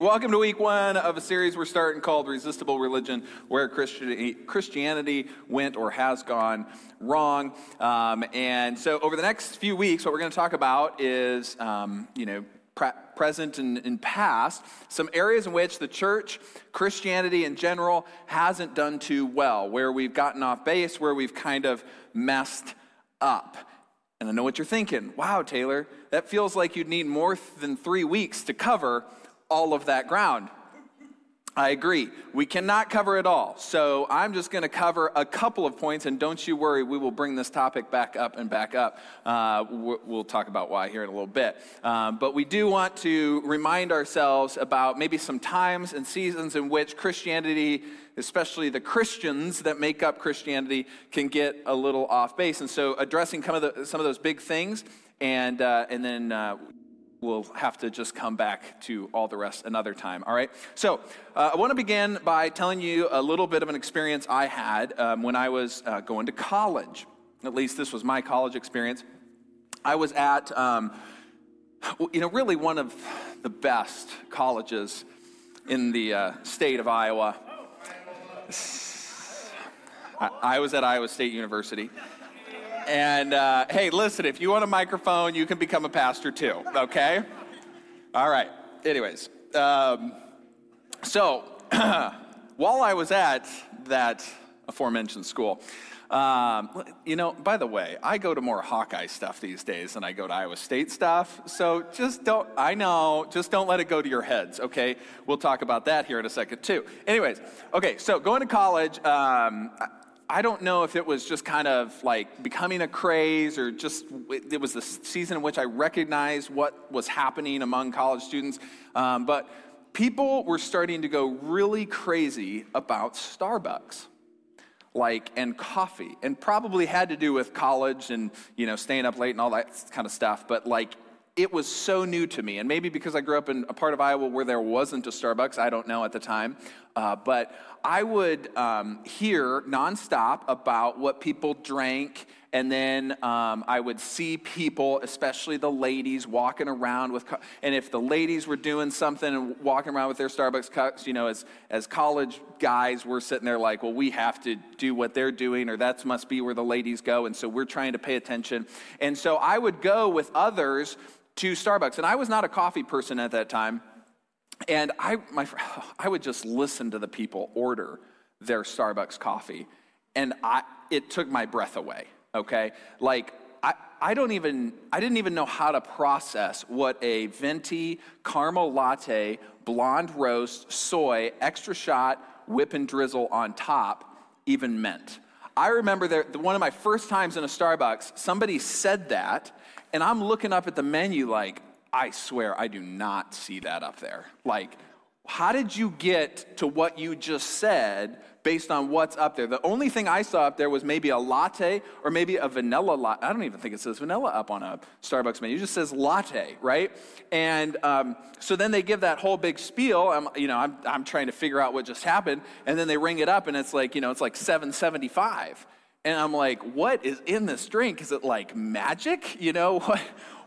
Welcome to week one of a series we're starting called Resistible Religion, where Christianity went or has gone wrong. Um, and so, over the next few weeks, what we're going to talk about is, um, you know, pre- present and, and past, some areas in which the church, Christianity in general, hasn't done too well, where we've gotten off base, where we've kind of messed up. And I know what you're thinking. Wow, Taylor, that feels like you'd need more than three weeks to cover all of that ground. I agree. We cannot cover it all. So I'm just going to cover a couple of points, and don't you worry, we will bring this topic back up and back up. Uh, we'll talk about why here in a little bit. Um, but we do want to remind ourselves about maybe some times and seasons in which Christianity, especially the Christians that make up Christianity, can get a little off base. And so addressing some of, the, some of those big things and, uh, and then uh, we'll have to just come back to all the rest another time, all right? So, uh, I want to begin by telling you a little bit of an experience I had um, when I was uh, going to college. At least this was my college experience. I was at, um, you know, really one of the best colleges in the uh, state of Iowa. I, I was at Iowa State University. And uh, hey, listen, if you want a microphone, you can become a pastor too, okay? All right. Anyways, um, so while I was at that aforementioned school, um, you know, by the way, I go to more Hawkeye stuff these days than I go to Iowa State stuff. So just don't, I know, just don't let it go to your heads, okay? We'll talk about that here in a second, too. Anyways, okay, so going to college, um, I don't know if it was just kind of like becoming a craze or just it was the season in which I recognized what was happening among college students. Um, but people were starting to go really crazy about Starbucks like and coffee and probably had to do with college and you know staying up late and all that kind of stuff but like it was so new to me and maybe because i grew up in a part of iowa where there wasn't a starbucks i don't know at the time uh, but I would um, hear nonstop about what people drank, and then um, I would see people, especially the ladies, walking around with, and if the ladies were doing something and walking around with their Starbucks cups, you know, as, as college guys, we're sitting there like, well, we have to do what they're doing, or that must be where the ladies go, and so we're trying to pay attention. And so I would go with others to Starbucks, and I was not a coffee person at that time. And I, my, I would just listen to the people order their Starbucks coffee, and I, it took my breath away, okay? Like, I, I don't even, I didn't even know how to process what a venti caramel latte, blonde roast, soy, extra shot, whip and drizzle on top even meant. I remember that one of my first times in a Starbucks, somebody said that, and I'm looking up at the menu like, I swear I do not see that up there. Like, how did you get to what you just said based on what's up there? The only thing I saw up there was maybe a latte or maybe a vanilla latte. I don't even think it says vanilla up on a Starbucks menu. It just says latte, right? And um, so then they give that whole big spiel. I'm, you know, I'm, I'm trying to figure out what just happened. And then they ring it up and it's like, you know, it's like 775. And I'm like, what is in this drink? Is it like magic? You know, what?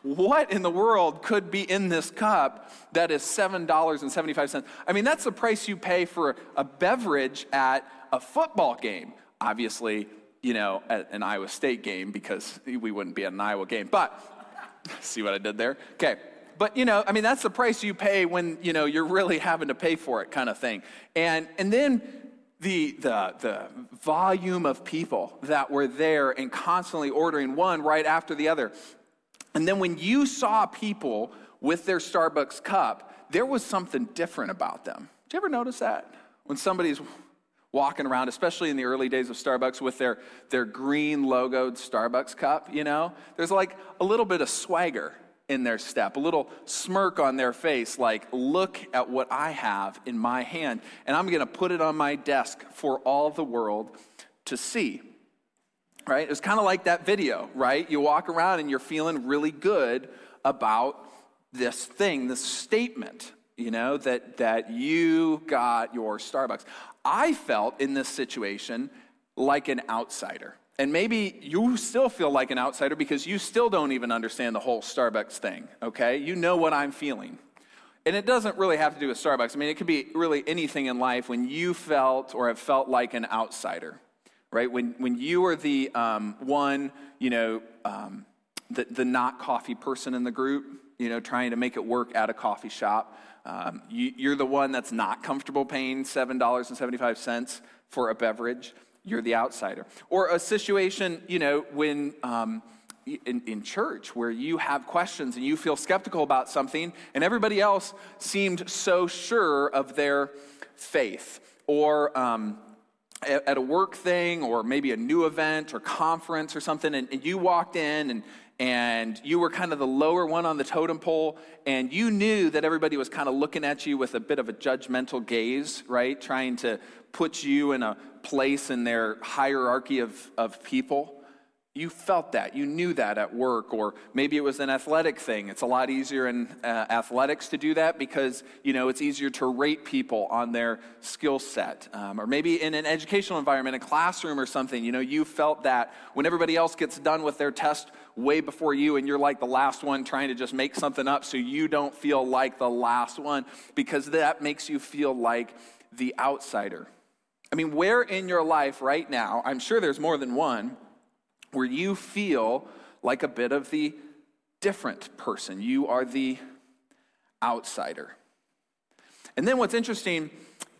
What in the world could be in this cup that is $7.75? I mean, that's the price you pay for a beverage at a football game. Obviously, you know, at an Iowa State game because we wouldn't be at an Iowa game. But see what I did there? Okay. But you know, I mean, that's the price you pay when you know you're really having to pay for it, kind of thing. And and then the, the, the volume of people that were there and constantly ordering one right after the other. And then when you saw people with their Starbucks cup, there was something different about them. Did you ever notice that? When somebody's walking around, especially in the early days of Starbucks, with their, their green logoed Starbucks cup, you know, there's like a little bit of swagger in their step, a little smirk on their face, like, look at what I have in my hand, and I'm gonna put it on my desk for all the world to see right? It's kind of like that video, right? You walk around and you're feeling really good about this thing, this statement, you know, that, that you got your Starbucks. I felt in this situation like an outsider. And maybe you still feel like an outsider because you still don't even understand the whole Starbucks thing, okay? You know what I'm feeling. And it doesn't really have to do with Starbucks. I mean, it could be really anything in life when you felt or have felt like an outsider, right? When, when you are the um, one, you know, um, the, the not coffee person in the group, you know, trying to make it work at a coffee shop. Um, you, are the one that's not comfortable paying $7.75 for a beverage. You're the outsider. Or a situation, you know, when um, in, in church where you have questions and you feel skeptical about something, and everybody else seemed so sure of their faith. Or um, at a work thing, or maybe a new event or conference or something, and, and you walked in and and you were kind of the lower one on the totem pole, and you knew that everybody was kind of looking at you with a bit of a judgmental gaze, right? Trying to put you in a place in their hierarchy of, of people. You felt that. You knew that at work, or maybe it was an athletic thing. It's a lot easier in uh, athletics to do that because, you know, it's easier to rate people on their skill set. Um, or maybe in an educational environment, a classroom or something, you know, you felt that when everybody else gets done with their test way before you and you're like the last one trying to just make something up so you don't feel like the last one because that makes you feel like the outsider. I mean, where in your life right now, I'm sure there's more than one, where you feel like a bit of the different person. You are the outsider. And then what's interesting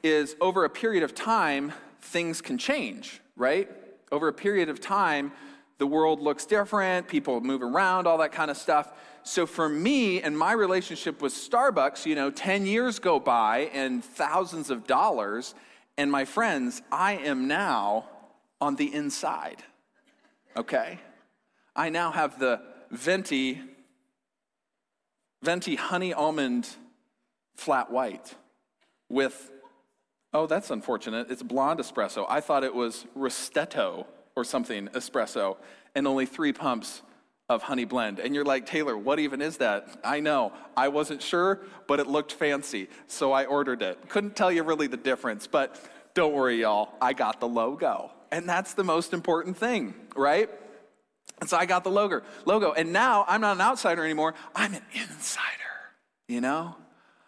is over a period of time, things can change, right? Over a period of time, the world looks different, people move around, all that kind of stuff. So for me and my relationship with Starbucks, you know, 10 years go by and thousands of dollars, and my friends, I am now on the inside. Okay? I now have the venti venti honey almond flat white with oh that's unfortunate it's blonde espresso i thought it was ristretto or something espresso and only three pumps of honey blend. And you're like, Taylor, what even is that? I know. I wasn't sure, but it looked fancy. So I ordered it. Couldn't tell you really the difference, but don't worry, y'all. I got the logo. And that's the most important thing, right? And so I got the logo. Logo. And now I'm not an outsider anymore. I'm an insider. You know?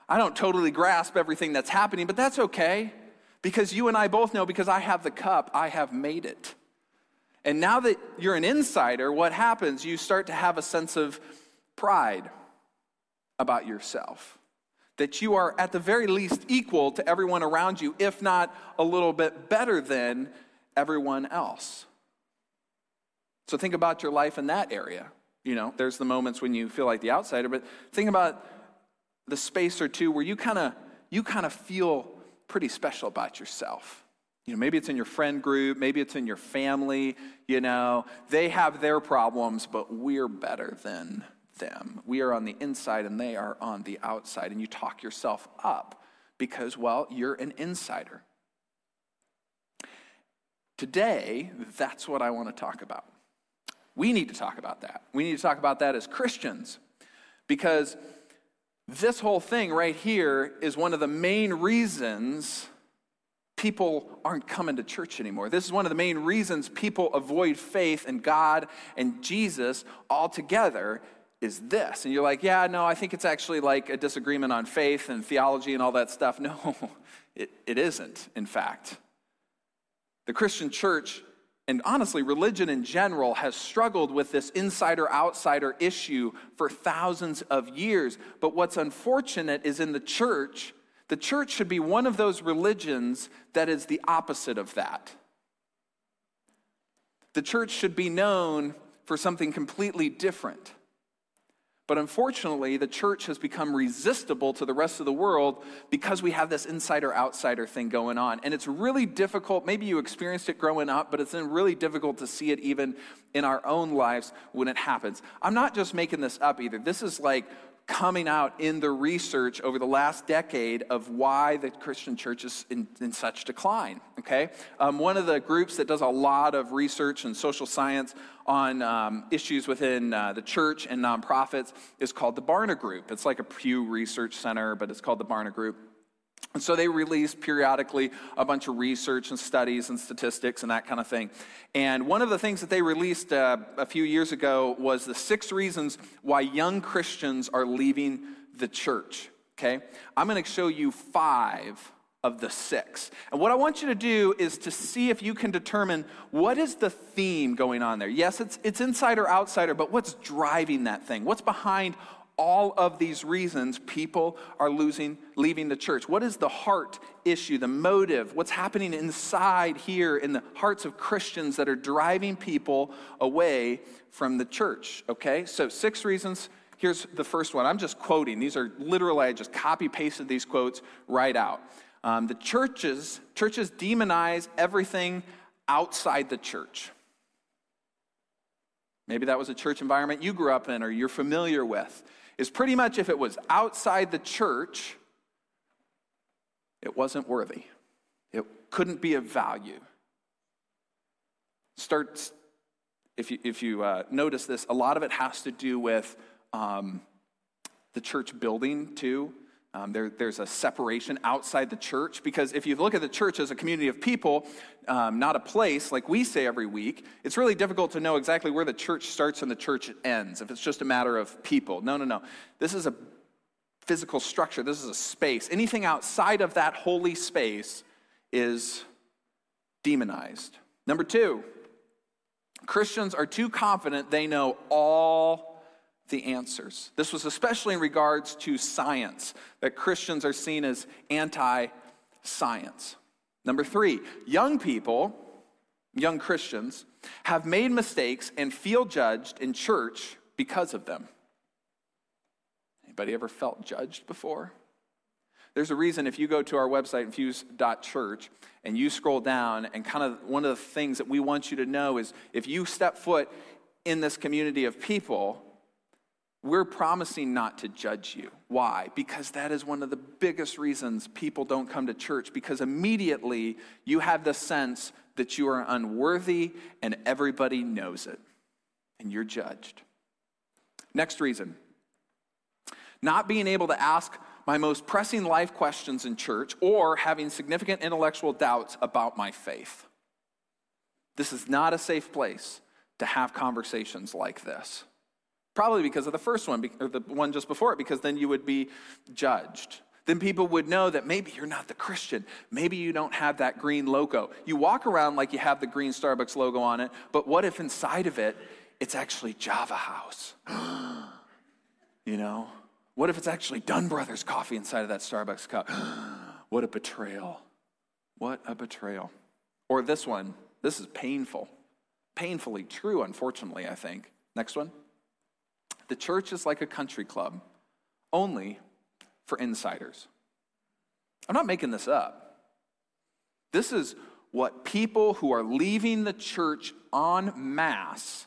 I don't totally grasp everything that's happening, but that's okay. Because you and I both know because I have the cup, I have made it. And now that you're an insider, what happens? You start to have a sense of pride about yourself. That you are at the very least equal to everyone around you, if not a little bit better than everyone else. So think about your life in that area. You know, there's the moments when you feel like the outsider, but think about the space or two where you kind of you kind of feel pretty special about yourself. You know, maybe it's in your friend group, maybe it's in your family, you know. They have their problems, but we're better than them. We are on the inside and they are on the outside. And you talk yourself up because, well, you're an insider. Today, that's what I want to talk about. We need to talk about that. We need to talk about that as Christians because this whole thing right here is one of the main reasons people aren't coming to church anymore. This is one of the main reasons people avoid faith and God and Jesus altogether is this. And you're like, yeah, no, I think it's actually like a disagreement on faith and theology and all that stuff. No, it, it isn't, in fact. The Christian church, and honestly, religion in general, has struggled with this insider outsider issue for thousands of years. But what's unfortunate is in the church, the church should be one of those religions that is the opposite of that. The church should be known for something completely different. But unfortunately, the church has become resistible to the rest of the world because we have this insider outsider thing going on. And it's really difficult. Maybe you experienced it growing up, but it's really difficult to see it even in our own lives when it happens. I'm not just making this up either. This is like coming out in the research over the last decade of why the Christian church is in, in such decline. Okay? Um, one of the groups that does a lot of research and social science on um, issues within uh, the church and nonprofits is called the Barna Group. It's like a Pew Research Center, but it's called the Barna Group. And so they release periodically a bunch of research and studies and statistics and that kind of thing. And one of the things that they released uh, a few years ago was the six reasons why young Christians are leaving the church. okay? I'm going to show you five of the six. And what I want you to do is to see if you can determine what is the theme going on there. Yes, it's, it's insider outsider, but what's driving that thing? What's behind all of these reasons people are losing leaving the church. What is the heart issue the motive? What's happening inside here in the hearts of christians that are driving people away from the church okay? So six reasons. Here's the first one. I'm just quoting. These are literally i just copy pasted these quotes right out. Um, the churches churches demonize everything outside the church. Maybe that was a church environment you grew up in or you're familiar with is pretty much if it was outside the church, it wasn't worthy. It couldn't be of value. Starts, if you, if you uh, notice this, a lot of it has to do with um, the church building, too. Um, there, there's a separation outside the church because if you look at the church as a community of people, um, not a place like we say every week, it's really difficult to know exactly where the church starts and the church ends if it's just a matter of people. No, no, no. This is a physical structure, this is a space. Anything outside of that holy space is demonized. Number two, Christians are too confident they know all the answers. This was especially in regards to science, that Christians are seen as anti science. Number three, young people, young Christians, have made mistakes and feel judged in church because of them. Anybody ever felt judged before? There's a reason if you go to our website, infuse.church, and you scroll down, and kind of one of the things that we want you to know is if you step foot in this community of people, we're promising not to judge you. Why? Because that is one of the biggest reasons people don't come to church, because immediately you have the sense that you are unworthy and everybody knows it, and you're judged. Next reason not being able to ask my most pressing life questions in church or having significant intellectual doubts about my faith. This is not a safe place to have conversations like this. Probably because of the first one, or the one just before it, because then you would be judged. Then people would know that maybe you're not the Christian. Maybe you don't have that green logo. You walk around like you have the green Starbucks logo on it, but what if inside of it, it's actually Java House? you know? What if it's actually Dunn Brothers coffee inside of that Starbucks cup? what a betrayal. What a betrayal. Or this one, this is painful. Painfully true, unfortunately, I think. Next one. The church is like a country club, only for insiders. I'm not making this up. This is what people who are leaving the church en masse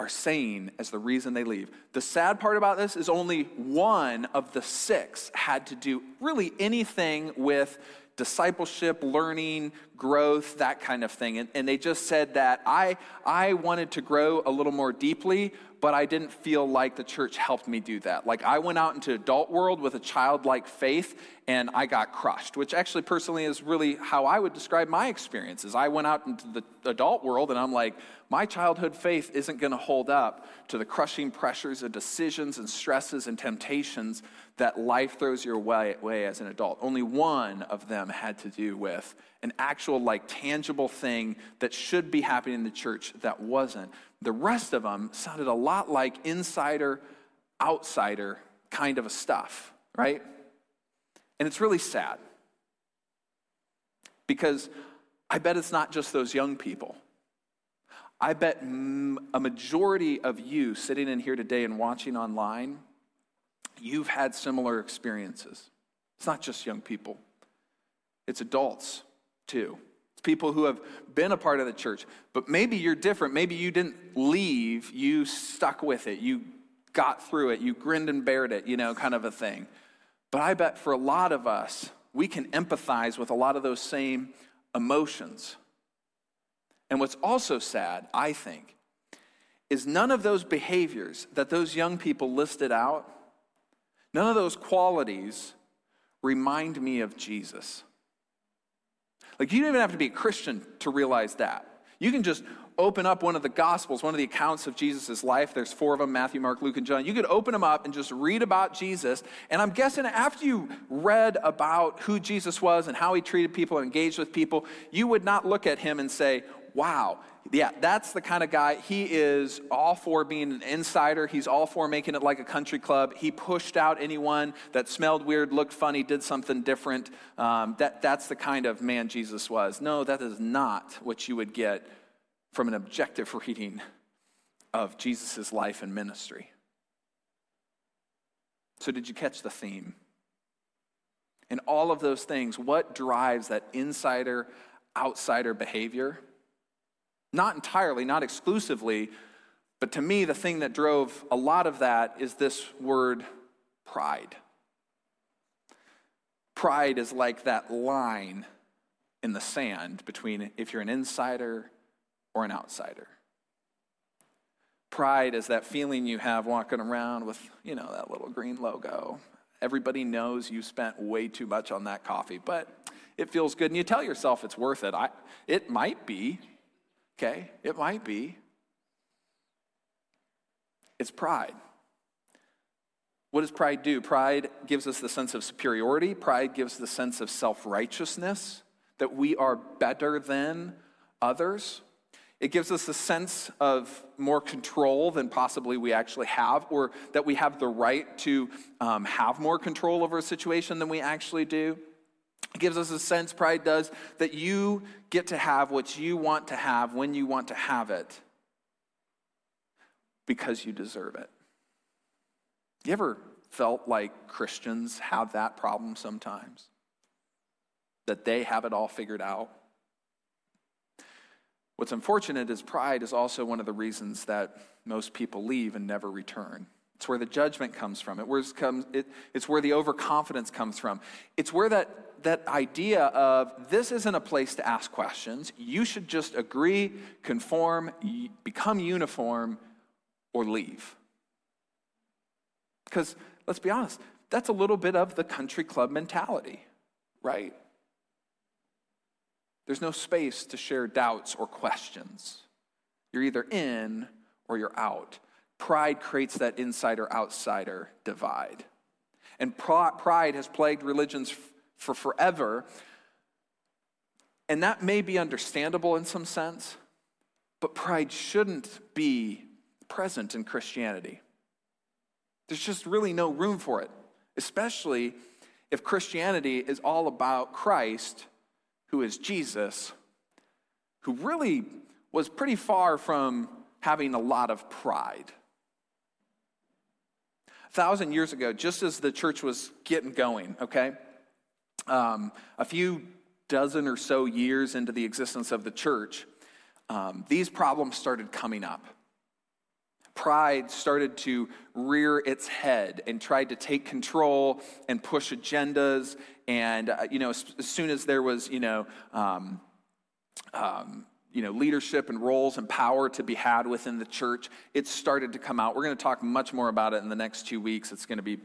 are saying as the reason they leave. The sad part about this is only one of the six had to do really anything with discipleship, learning, growth, that kind of thing. And, and they just said that I, I wanted to grow a little more deeply, but I didn't feel like the church helped me do that. Like I went out into adult world with a childlike faith and I got crushed, which actually personally is really how I would describe my experiences. I went out into the adult world and I'm like, my childhood faith isn't going to hold up to the crushing pressures of decisions and stresses and temptations that life throws your way, way as an adult. Only one of them had to do with an actual, like, tangible thing that should be happening in the church that wasn't. The rest of them sounded a lot like insider, outsider kind of stuff, right? And it's really sad because I bet it's not just those young people. I bet a majority of you sitting in here today and watching online, you've had similar experiences. It's not just young people, it's adults too. It's people who have been a part of the church, but maybe you're different. Maybe you didn't leave, you stuck with it, you got through it, you grinned and bared it, you know, kind of a thing. But I bet for a lot of us, we can empathize with a lot of those same emotions. And what's also sad, I think, is none of those behaviors that those young people listed out, none of those qualities remind me of Jesus. Like, you don't even have to be a Christian to realize that. You can just open up one of the Gospels, one of the accounts of Jesus' life. There's four of them Matthew, Mark, Luke, and John. You could open them up and just read about Jesus. And I'm guessing after you read about who Jesus was and how he treated people and engaged with people, you would not look at him and say, wow, yeah, that's the kind of guy. He is all for being an insider. He's all for making it like a country club. He pushed out anyone that smelled weird, looked funny, did something different. Um, that, that's the kind of man Jesus was. No, that is not what you would get from an objective reading of Jesus' life and ministry. So, did you catch the theme? In all of those things, what drives that insider outsider behavior? Not entirely, not exclusively, but to me, the thing that drove a lot of that is this word pride. Pride is like that line in the sand between if you're an insider or an outsider. Pride is that feeling you have walking around with, you know, that little green logo. Everybody knows you spent way too much on that coffee, but it feels good and you tell yourself it's worth it. I, it might be, Okay, it might be. It's pride. What does pride do? Pride gives us the sense of superiority. Pride gives the sense of self righteousness, that we are better than others. It gives us a sense of more control than possibly we actually have, or that we have the right to um, have more control over a situation than we actually do. It gives us a sense, pride does, that you get to have what you want to have when you want to have it because you deserve it. You ever felt like Christians have that problem sometimes? That they have it all figured out? What's unfortunate is pride is also one of the reasons that most people leave and never return. It's where the judgment comes from. It comes, it, it's where the overconfidence comes from. It's where that that idea of this isn't a place to ask questions. You should just agree, conform, become uniform, or leave. Because let's be honest, that's a little bit of the country club mentality, right? There's no space to share doubts or questions. You're either in or you're out. Pride creates that insider outsider divide. And pride has plagued religions for forever. And that may be understandable in some sense, but pride shouldn't be present in Christianity. There's just really no room for it, especially if Christianity is all about Christ, who is Jesus, who really was pretty far from having a lot of pride. A thousand years ago, just as the church was getting going, okay? um, a few dozen or so years into the existence of the church, um, these problems started coming up. Pride started to rear its head and tried to take control and push agendas. And, uh, you know, as, as, soon as there was, you know, um, um, you know, leadership and roles and power to be had within the church, it started to come out. We're going to talk much more about it in the next two weeks. It's going to be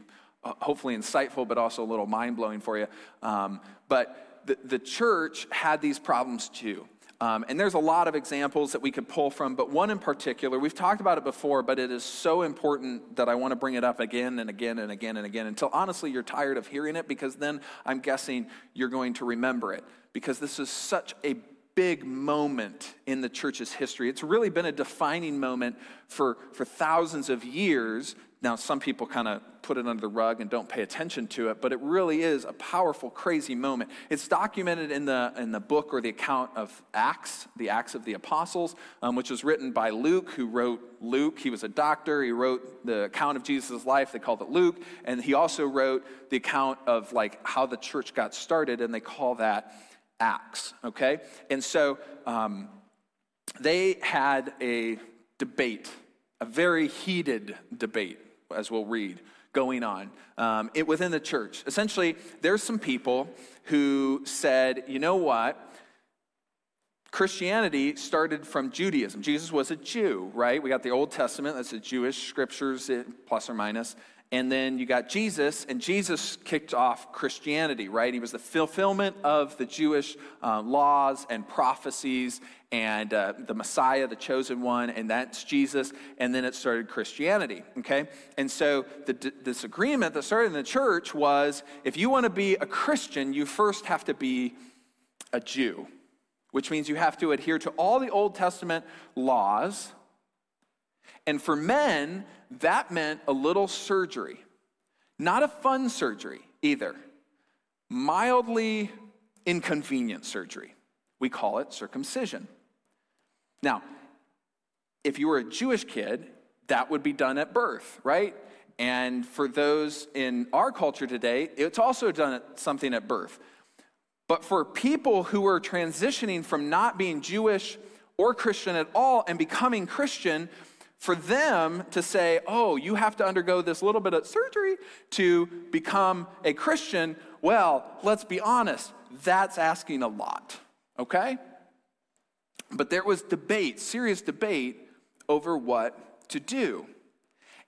uh, hopefully insightful, but also a little mind blowing for you. Um, but the, the church had these problems too. Um, and there's a lot of examples that we could pull from, but one in particular, we've talked about it before, but it is so important that I want to bring it up again and again and again and again until honestly you're tired of hearing it because then I'm guessing you're going to remember it because this is such a big moment in the church's history. It's really been a defining moment for, for thousands of years now, some people kind of put it under the rug and don't pay attention to it, but it really is a powerful, crazy moment. It's documented in the, in the book or the account of Acts, the Acts of the Apostles, um, which was written by Luke, who wrote Luke. He was a doctor. He wrote the account of Jesus' life. They called it Luke. And he also wrote the account of like how the church got started, and they call that Acts, okay? And so um, they had a debate, a very heated debate as we'll read, going on um, it, within the church. Essentially, there's some people who said, you know what? Christianity started from Judaism. Jesus was a Jew, right? We got the Old Testament, that's the Jewish scriptures, plus or minus. And then you got Jesus, and Jesus kicked off Christianity, right? He was the fulfillment of the Jewish uh, laws and prophecies, and uh, the Messiah, the chosen one, and that's Jesus. And then it started Christianity, okay? And so the d- this agreement that started in the church was if you want to be a Christian, you first have to be a Jew, which means you have to adhere to all the Old Testament laws. And for men, that meant a little surgery. Not a fun surgery either, mildly inconvenient surgery. We call it circumcision. Now, if you were a Jewish kid, that would be done at birth, right? And for those in our culture today, it's also done at something at birth. But for people who are transitioning from not being Jewish or Christian at all and becoming Christian, for them to say, oh, you have to undergo this little bit of surgery to become a Christian, well, let's be honest, that's asking a lot, okay? But there was debate, serious debate, over what to do.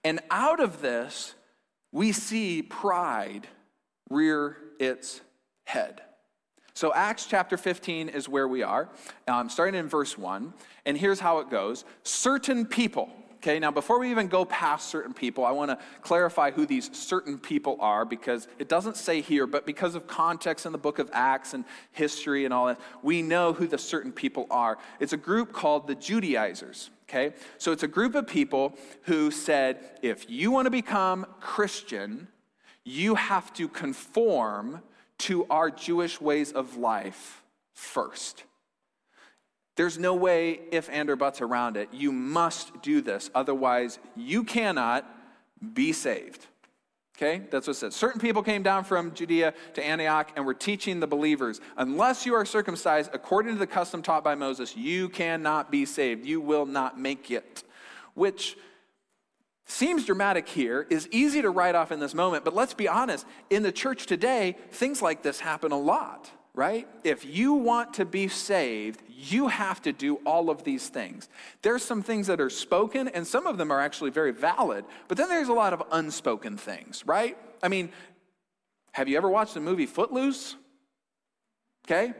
And out of this, we see pride rear its head. So, Acts chapter 15 is where we are, um, starting in verse 1. And here's how it goes Certain people, Okay, now before we even go past certain people, I want to clarify who these certain people are because it doesn't say here, but because of context in the book of Acts and history and all that, we know who the certain people are. It's a group called the Judaizers. Okay, so it's a group of people who said, if you want to become Christian, you have to conform to our Jewish ways of life first. There's no way if and or buts around it. You must do this. Otherwise, you cannot be saved. Okay? That's what it says. Certain people came down from Judea to Antioch and were teaching the believers unless you are circumcised according to the custom taught by Moses, you cannot be saved. You will not make it. Which seems dramatic here, is easy to write off in this moment, but let's be honest. In the church today, things like this happen a lot right? If you want to be saved, you have to do all of these things. There's some things that are spoken, and some of them are actually very valid, but then there's a lot of unspoken things, right? I mean, have you ever watched the movie Footloose? Okay?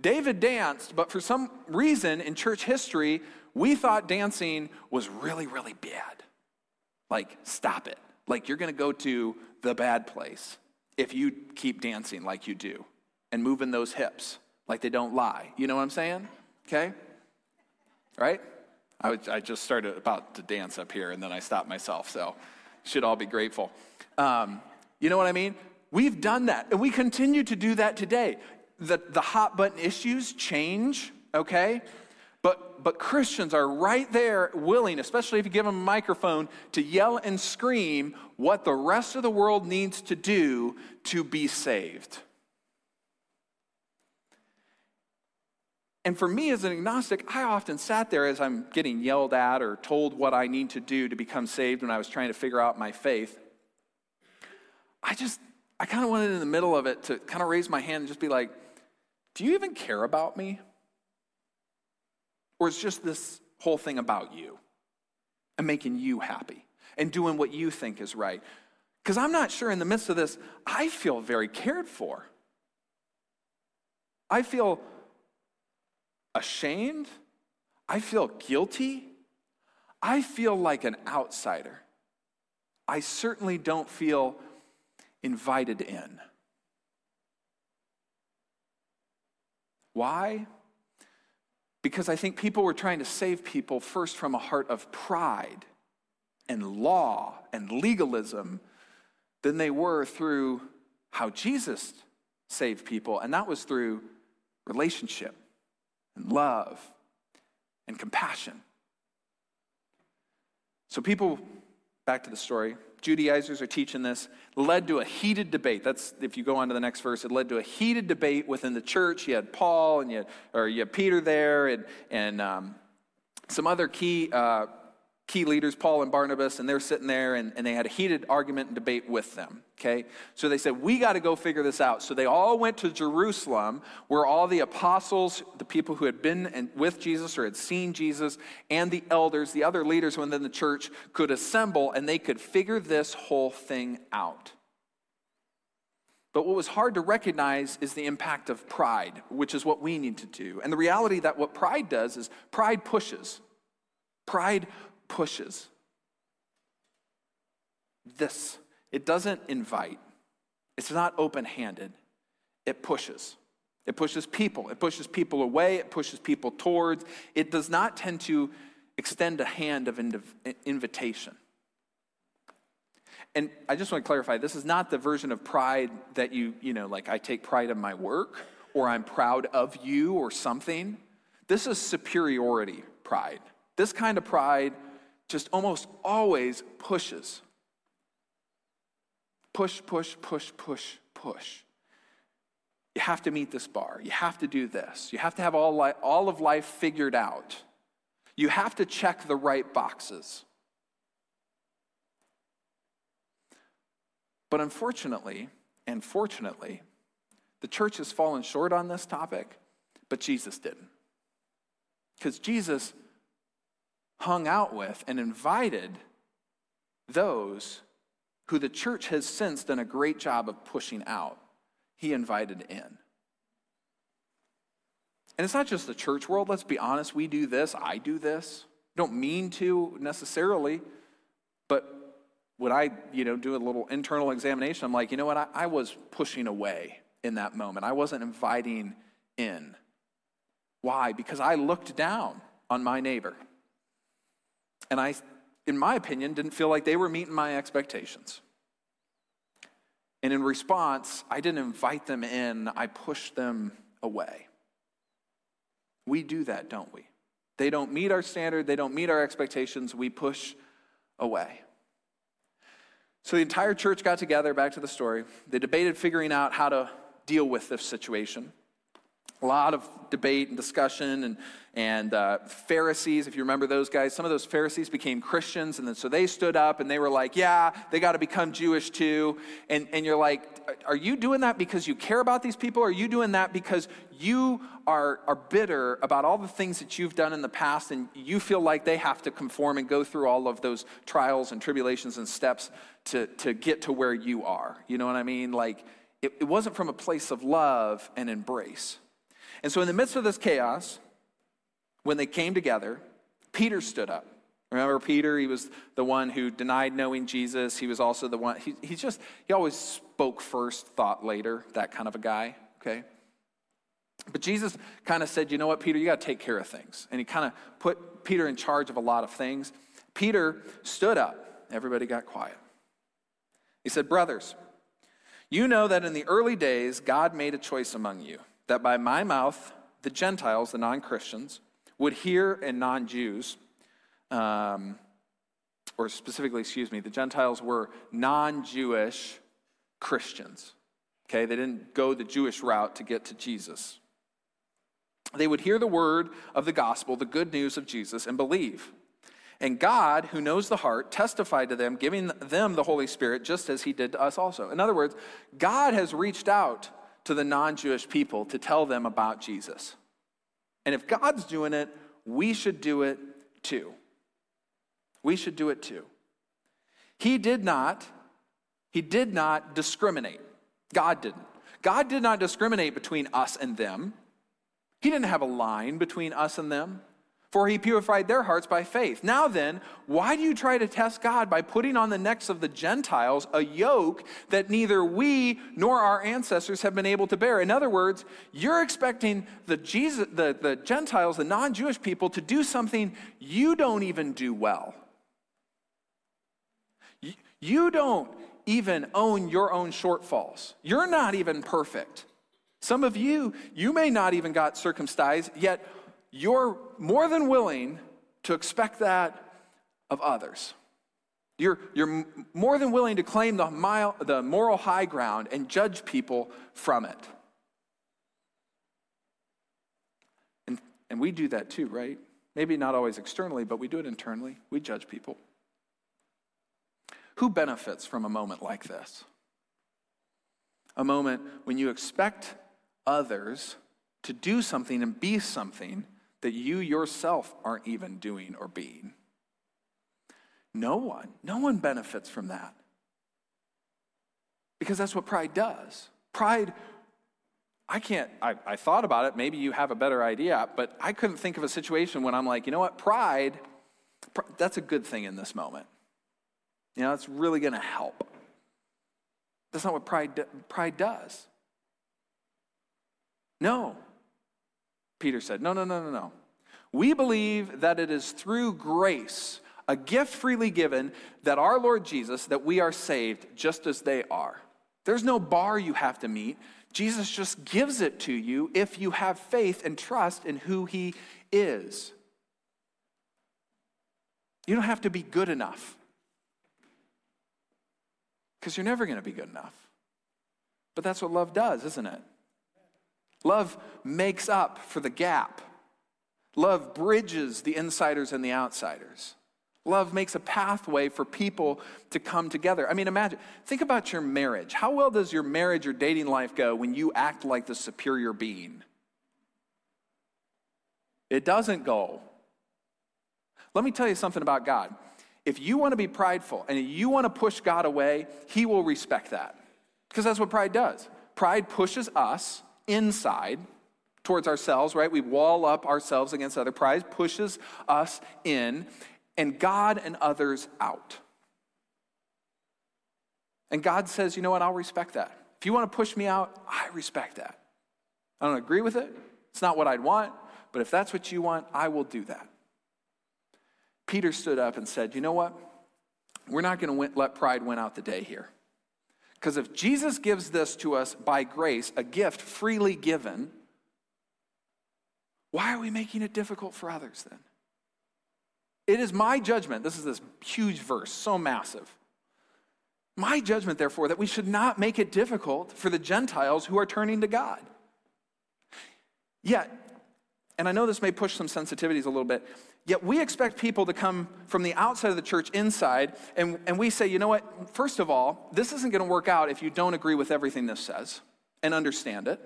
David danced, but for some reason in church history, we thought dancing was really, really bad. Like, stop it. Like, you're going to go to the bad place if you keep dancing like you do and moving those hips like they don't lie. You know what I'm saying? Okay? Right? I, I just started about to dance up here and then I stopped myself, so should all be grateful. Um, you know what I mean? We've done that and we continue to do that today. The, the hot button issues change, okay? But, Christians are right there willing, especially if you give them a microphone, to yell and scream what the rest of the world needs to do to be saved. And for me as an agnostic, I often sat there as I'm getting yelled at or told what I need to do to become saved when I was trying to figure out my faith. I just, I kind of wanted in the middle of it to kind of raise my hand and just be like, Do you even care about me? Or is just this whole thing about you and making you happy and doing what you think is right? Because I'm not sure in the midst of this, I feel very cared for. I feel ashamed. I feel guilty. I feel like an outsider. I certainly don't feel invited in. Why? Because I think people were trying to save people first from a heart of pride and law and legalism than they were through how Jesus saved people, and that was through relationship and love and compassion. So, people, back to the story, Judaizers are teaching this, led to a heated debate. That's if you go on to the next verse, it led to a heated debate within the church. You had Paul and you had, or you had Peter there and, and um, some other key uh, key leaders, Paul and Barnabas, and they're sitting there and, and they had a heated argument and debate with them. Okay? So they said, We got to go figure this out. So they all went to Jerusalem, where all the apostles, the people who had been with Jesus or had seen Jesus, and the elders, the other leaders within the church, could assemble and they could figure this whole thing out. But what was hard to recognize is the impact of pride, which is what we need to do. And the reality that what pride does is pride pushes. Pride pushes. This, it doesn't invite, it's not open handed, it pushes. It pushes people. It pushes people away. It pushes people towards. It does not tend to extend a hand of invitation. And I just want to clarify this is not the version of pride that you, you know, like I take pride in my work or I'm proud of you or something. This is superiority pride. This kind of pride just almost always pushes. Push, push, push, push, push. You have to meet this bar. You have to do this. You have to have all, li- all of life figured out. You have to check the right boxes. But unfortunately, and fortunately, the church has fallen short on this topic, but Jesus didn't. Because Jesus hung out with and invited those who the church has since done a great job of pushing out. He invited in. And it's not just the church world, let's be honest. We do this, I do this. Don't mean to necessarily, but when I, you know, do a little internal examination, I'm like, you know what? I, I was pushing away in that moment. I wasn't inviting in. Why? Because I looked down on my neighbor. And I, in my opinion, didn't feel like they were meeting my expectations. And in response, I didn't invite them in, I pushed them away. We do that, don't we? They don't meet our standard, they don't meet our expectations, we push away. So the entire church got together, back to the story. They debated figuring out how to deal with this situation a lot of debate and discussion and, and uh, pharisees if you remember those guys some of those pharisees became christians and then so they stood up and they were like yeah they got to become jewish too. And, and you're like are you doing that because you care about these people are you doing that because you are, are bitter about all the things that you've done in the past and you feel like they have to conform and go through all of those trials and tribulations and steps to, to get to where you are? You know what i mean? Like it, it wasn't from a place of love and embrace and so, in the midst of this chaos, when they came together, Peter stood up. Remember Peter? He was the one who denied knowing Jesus. He was also the one, he, he just, he always spoke first, thought later, that kind of a guy, okay? But Jesus kind of said, you know what, Peter, you got to take care of things. And he kind of put Peter in charge of a lot of things. Peter stood up. Everybody got quiet. He said, Brothers, you know that in the early days, God made a choice among you that by my mouth, the Gentiles, the non Christians, would hear and non Jews, um, or specifically, excuse me, the Gentiles were non Jewish Christians. Okay, they didn't go the Jewish route to get to Jesus. They would hear the word of the gospel, the good news of Jesus, and believe. And God, who knows the heart, testified to them, giving them the Holy Spirit, just as He did to us also. In other words, God has reached out to the non Jewish people to tell them about Jesus. And if God's doing it, we should do it too. We should do it too. He did not, he did not discriminate. God didn't. God did not discriminate between us and them. He didn't have a line between us and them for he purified their hearts by faith. Now then, why do you try to test God by putting on the necks of the Gentiles a yoke that neither we nor our ancestors have been able to bear? In other words, you're expecting the, Jesus, the, the Gentiles, the non Jewish people, to do something you don't even do well. You don't even own your own shortfalls. You're not even perfect. Some of you, you may not even got circumcised, yet you're more than willing to expect that of others. You're, you're more than willing to claim the, mile, the moral high ground and judge people from it. And, and we do that too, right? Maybe not always externally, but we do it internally. We judge people. Who benefits from a moment like this? A moment when you expect others to do something and be something that you yourself aren't even doing or being. No one. No one benefits from that. Because that's what pride does. Pride, I can't, I, I thought about it. Maybe you have a better idea, but I couldn't think of a situation when I'm like, you know what, pride, pr- that's a good thing in this moment. You know, it's really going to help. That's not what pride, pride does. No. Peter said, No, no, no, no, no. We believe that it is through grace, a gift freely given, that our Lord Jesus, that we are saved just as they are. There's no bar you have to meet. Jesus just gives it to you if you have faith and trust in who he is. You don't have to be good enough because you're never going to be good enough. But that's what love does, isn't it? Love makes up for the gap. Love bridges the insiders and the outsiders. Love makes a pathway for people to come together. I mean, imagine, think about your marriage. How well does your marriage or dating life go when you act like the superior being? It doesn't go. Let me tell you something about God. If you want to be prideful and you want to push God away, He will respect that. Because that's what pride does. Pride pushes us inside towards ourselves, right? We wall up ourselves against other. Pride pushes us in, and God and others out. And God says, you know what? I'll respect that. If you want to push me out, I respect that. I don't agree with it. It's not what I'd want, but if that's what you want, I will do that. Peter stood up and said, You know what? We're not going to let pride win out the day here. Because if Jesus gives this to us by grace, a gift freely given, why are we making it difficult for others then? It is my judgment. This is this huge verse, so massive. My judgment, therefore, that we should not make it difficult for the Gentiles who are turning to God. Yet, and I know this may push some sensitivities a little bit, Yet we expect people to come from the outside of the church inside, and, and we say, you know what? First of all, this isn't going to work out if you don't agree with everything this says and understand it.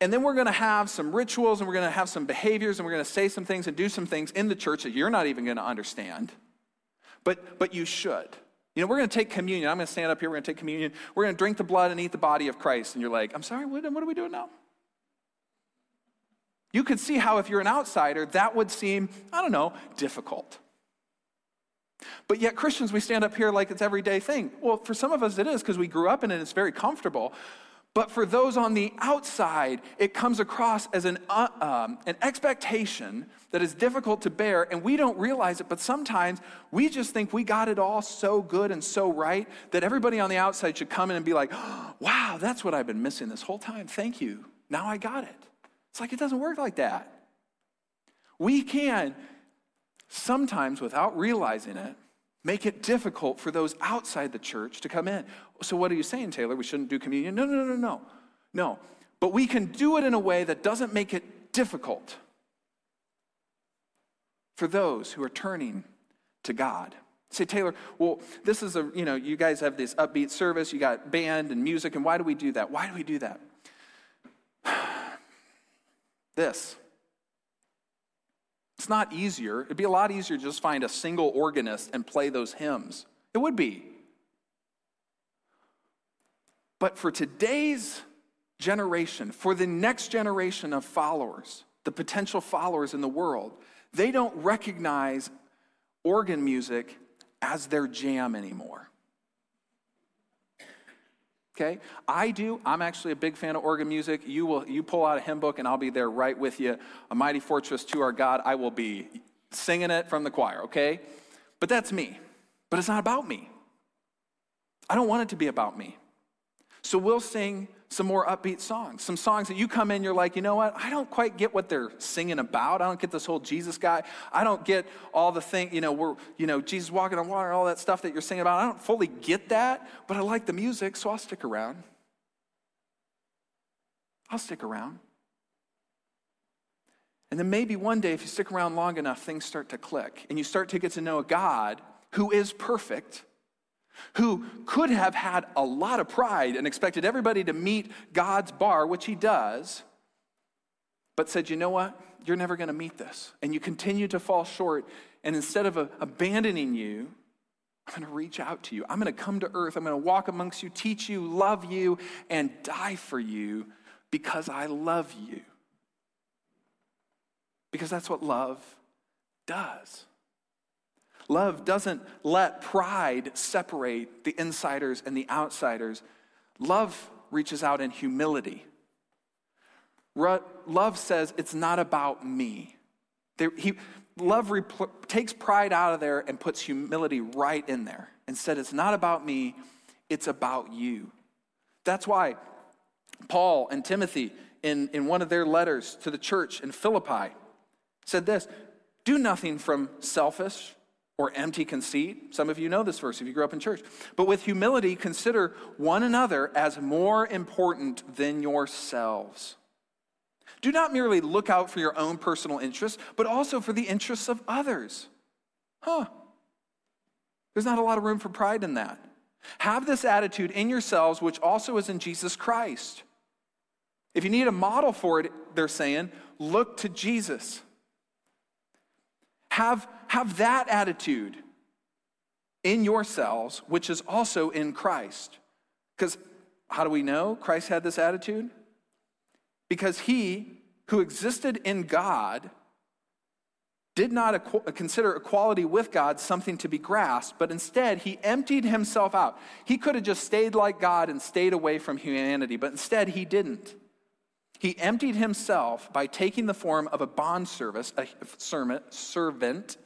And then we're going to have some rituals and we're going to have some behaviors and we're going to say some things and do some things in the church that you're not even going to understand. But, but you should. You know, we're going to take communion. I'm going to stand up here. We're going to take communion. We're going to drink the blood and eat the body of Christ. And you're like, I'm sorry, what, what are we doing now? You could see how, if you're an outsider, that would seem, I don't know, difficult. But yet, Christians, we stand up here like it's everyday thing. Well, for some of us, it is because we grew up in it, it's very comfortable. But for those on the outside, it comes across as an, uh, um, an expectation that is difficult to bear, and we don't realize it. But sometimes we just think we got it all so good and so right that everybody on the outside should come in and be like, wow, that's what I've been missing this whole time. Thank you. Now I got it. It's like it doesn't work like that. We can, sometimes without realizing it, make it difficult for those outside the church to come in. So, what are you saying, Taylor? We shouldn't do communion? No, no, no, no. No. No. But we can do it in a way that doesn't make it difficult for those who are turning to God. Say, Taylor, well, this is a, you know, you guys have this upbeat service, you got band and music, and why do we do that? Why do we do that? This. It's not easier. It'd be a lot easier to just find a single organist and play those hymns. It would be. But for today's generation, for the next generation of followers, the potential followers in the world, they don't recognize organ music as their jam anymore okay? I do. I'm actually a big fan of organ music. You will you pull out a hymn book and I'll be there right with you. A mighty fortress to our God. I will be singing it from the choir, okay? But that's me. But it's not about me. I don't want it to be about me. So we'll sing some more upbeat songs, some songs that you come in, you're like, you know what? I don't quite get what they're singing about. I don't get this whole Jesus guy. I don't get all the thing, you know, we're, you know, Jesus walking on water, all that stuff that you're singing about. I don't fully get that, but I like the music, so I'll stick around. I'll stick around. And then maybe one day, if you stick around long enough, things start to click and you start to get to know a God who is perfect, who could have had a lot of pride and expected everybody to meet God's bar, which he does, but said, you know what? You're never going to meet this. And you continue to fall short. And instead of uh, abandoning you, I'm going to reach out to you. I'm going to come to earth. I'm going to walk amongst you, teach you, love you, and die for you because I love you. Because that's what love does. Love doesn't let pride separate the insiders and the outsiders. Love reaches out in humility. Love says, it's not about me. There, he, love takes pride out of there and puts humility right in there. and said, it's not about me, it's about you. That's why Paul and Timothy, in, in one of their letters to the church in Philippi, said this Do nothing from selfish or empty conceit. Some of you know this verse if you grew up in church. But with humility, consider one another as more important than yourselves. Do not merely look out for your own personal interests, but also for the interests of others. Huh. There's not a lot of room for pride in that. Have this attitude in yourselves, which also is in Jesus Christ. If you need a model for it, they're saying, look to Jesus. Have, have that attitude in yourselves, which is also in Christ. Because how do we know Christ had this attitude? Because he, who existed in God, did not consider equality with God something to be grasped, but instead he emptied himself out. He could have just stayed like God and stayed away from humanity, but instead he didn't. He emptied himself by taking the form of a bond servant, a servant.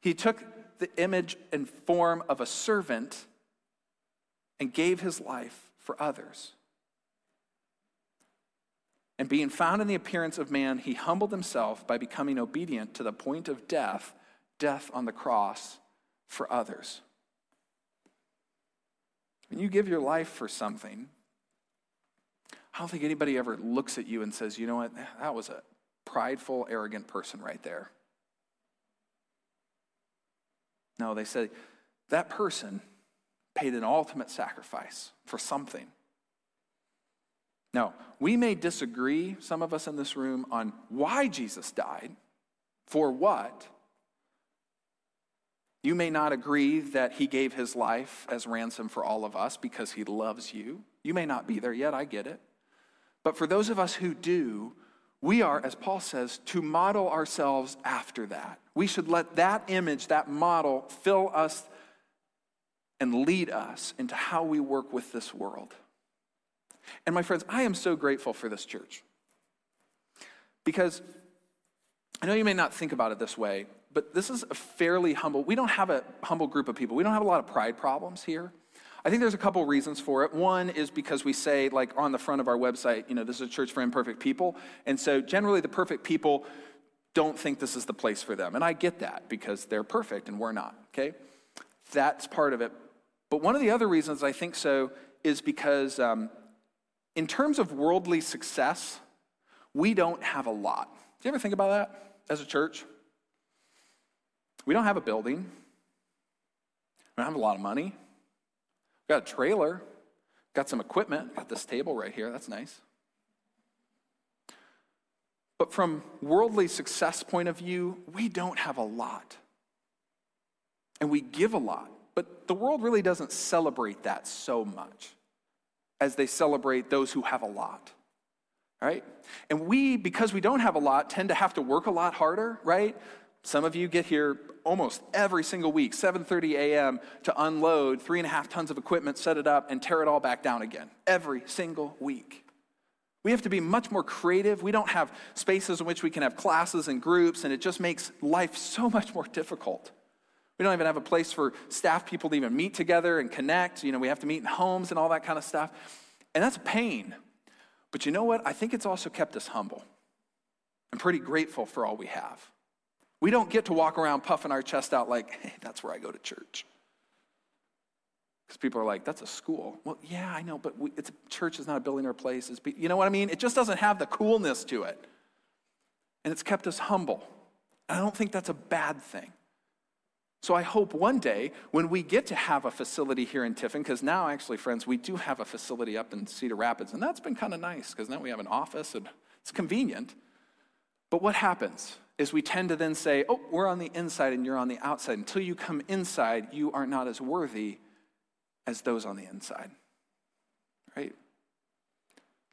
He took the image and form of a servant and gave his life for others. And being found in the appearance of man, he humbled himself by becoming obedient to the point of death, death on the cross for others. When you give your life for something, I don't think anybody ever looks at you and says, you know what, that was a prideful, arrogant person right there. No, they say, that person paid an ultimate sacrifice for something. Now, we may disagree, some of us in this room, on why Jesus died, for what. You may not agree that he gave his life as ransom for all of us because he loves you. You may not be there yet, I get it. But for those of us who do, we are, as Paul says, to model ourselves after that. We should let that image, that model, fill us and lead us into how we work with this world. And my friends, I am so grateful for this church. Because I know you may not think about it this way, but this is a fairly humble, we don't have a humble group of people. We don't have a lot of pride problems here. I think there's a couple reasons for it. One is because we say, like on the front of our website, you know, this is a church for imperfect people. And so generally the perfect people don't think this is the place for them. And I get that because they're perfect and we're not, okay? That's part of it. But one of the other reasons I think so is because um, in terms of worldly success, we don't have a lot. Do you ever think about that as a church? We don't have a building. We don't have a lot of money. Got a trailer, got some equipment, got this table right here. That's nice. But from worldly success point of view, we don't have a lot. And we give a lot. But the world really doesn't celebrate that so much as they celebrate those who have a lot. Right? And we, because we don't have a lot, tend to have to work a lot harder, right? Some of you get here almost every single week, 7:30 a.m., to unload three and a half tons of equipment, set it up, and tear it all back down again. Every single week. We have to be much more creative. We don't have spaces in which we can have classes and groups, and it just makes life so much more difficult. We don't even have a place for staff people to even meet together and connect. You know, we have to meet in homes and all that kind of stuff. And that's a pain. But you know what? I think it's also kept us humble. I'm pretty grateful for all we have. We don't get to walk around puffing our chest out like, hey, that's where I go to church. Because people are like, that's a school. Well, yeah, I know, but we, it's a church is not a building or a place. It's, you know what I mean? It just doesn't have the coolness to it. and it's kept us humble. I don't think that's a bad thing. So I hope one day when we get to have a facility here in Tiffin, because now actually, friends, we do have a facility up in Cedar Rapids, and that's been kind of nice because now we have an office and it's convenient. But what happens is we tend to then say, oh, we're on the inside and you're on the outside. Until you come inside, you are not as worthy as those on the inside. Right?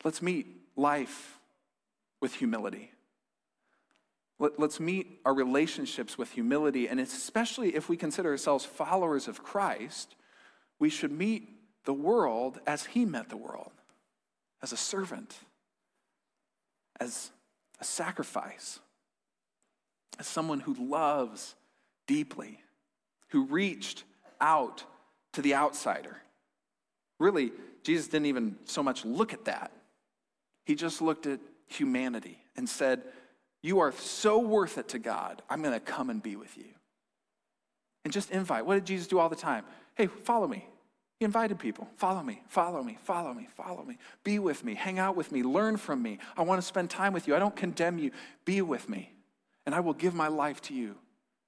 Let's meet life with humility. Let, us meet our relationships with humility, and especially if we consider ourselves followers of Christ, we should meet the world as He met the world as a servant, as a sacrifice, as someone who loves deeply, who reached out to the outsider. Really, Jesus didn't even so much look at that. He just looked at humanity and said, you are so worth it to God. I'm going to come and be with you. And just invite. What did Jesus do all the time? Hey, follow me. He invited people. Follow me, follow me, follow me, follow me. Be with me, hang out with me, learn from me. I want to spend time with you. I don't condemn you. Be with me. And I will give my life to you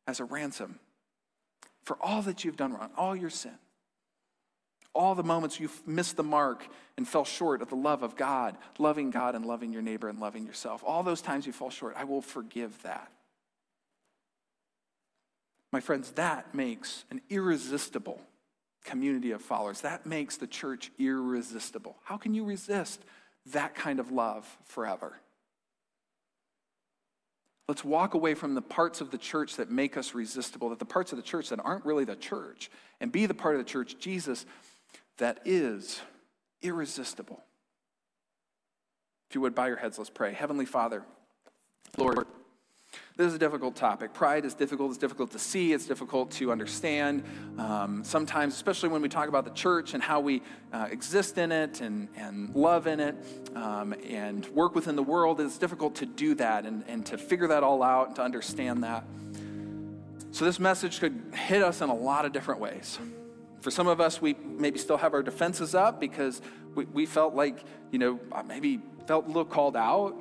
as a ransom for all that you've done wrong, all your sin all the moments you've missed the mark and fell short of the love of God, loving God and loving your neighbor and loving yourself, all those times you fall short, I will forgive that. My friends, that makes an irresistible community of followers. That makes the church irresistible. How can you resist that kind of love forever? Let's walk away from the parts of the church that make us resistible, that the parts of the church that aren't really the church, and be the part of the church Jesus that is irresistible. If you would, bow your heads, let's pray. Heavenly Father, Lord, this is a difficult topic. Pride is difficult. It's difficult to see. It's difficult to understand. Um, sometimes, especially when we talk about the church and how we uh, exist in it and, and love in it um, and work within the world, it's difficult to do that and, and to figure that all out and to understand that. So, this message could hit us in a lot of different ways. For some of us, we maybe still have our defenses up because we, we felt like, you know, uh, maybe felt a little called out.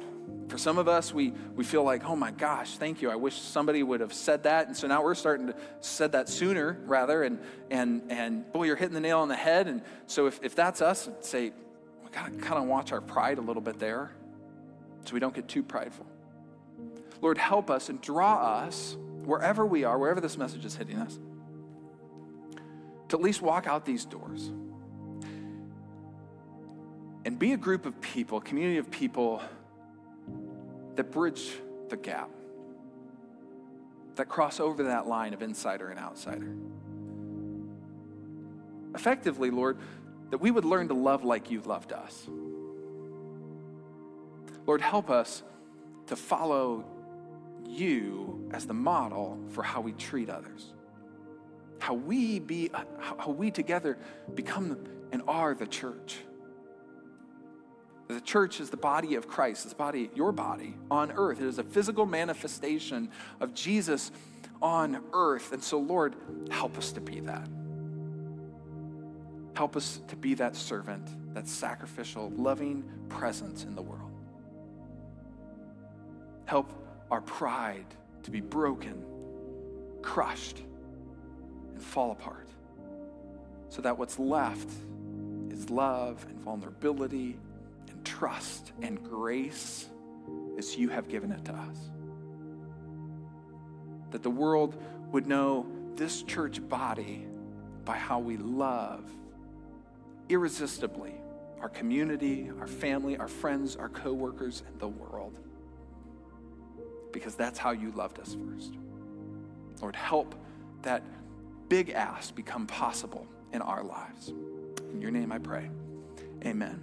For some of us, we, we feel like, oh my gosh, thank you. I wish somebody would have said that. And so now we're starting to said that sooner rather. And, and, and boy, you're hitting the nail on the head. And so if, if that's us, I'd say, we got to kind of watch our pride a little bit there so we don't get too prideful. Lord, help us and draw us wherever we are, wherever this message is hitting us to at least walk out these doors and be a group of people, community of people that bridge the gap, that cross over that line of insider and outsider. Effectively, Lord, that we would learn to love like you loved us. Lord, help us to follow you as the model for how we treat others how we be how we together become and are the church the church is the body of christ it's the body your body on earth. It is a physical manifestation of jesus on earth. And so lord help us to be that. Help us to be that servant that sacrificial loving presence in the world. Help our pride to be broken crushed and fall apart. So that what's left is love and vulnerability trust and grace as you have given it to us. That the world would know this church body by how we love irresistibly our community, our family, our friends, our coworkers, and the world. Because that's how you loved us first. Lord, help that big ask become possible in our lives. In your name I pray. Amen.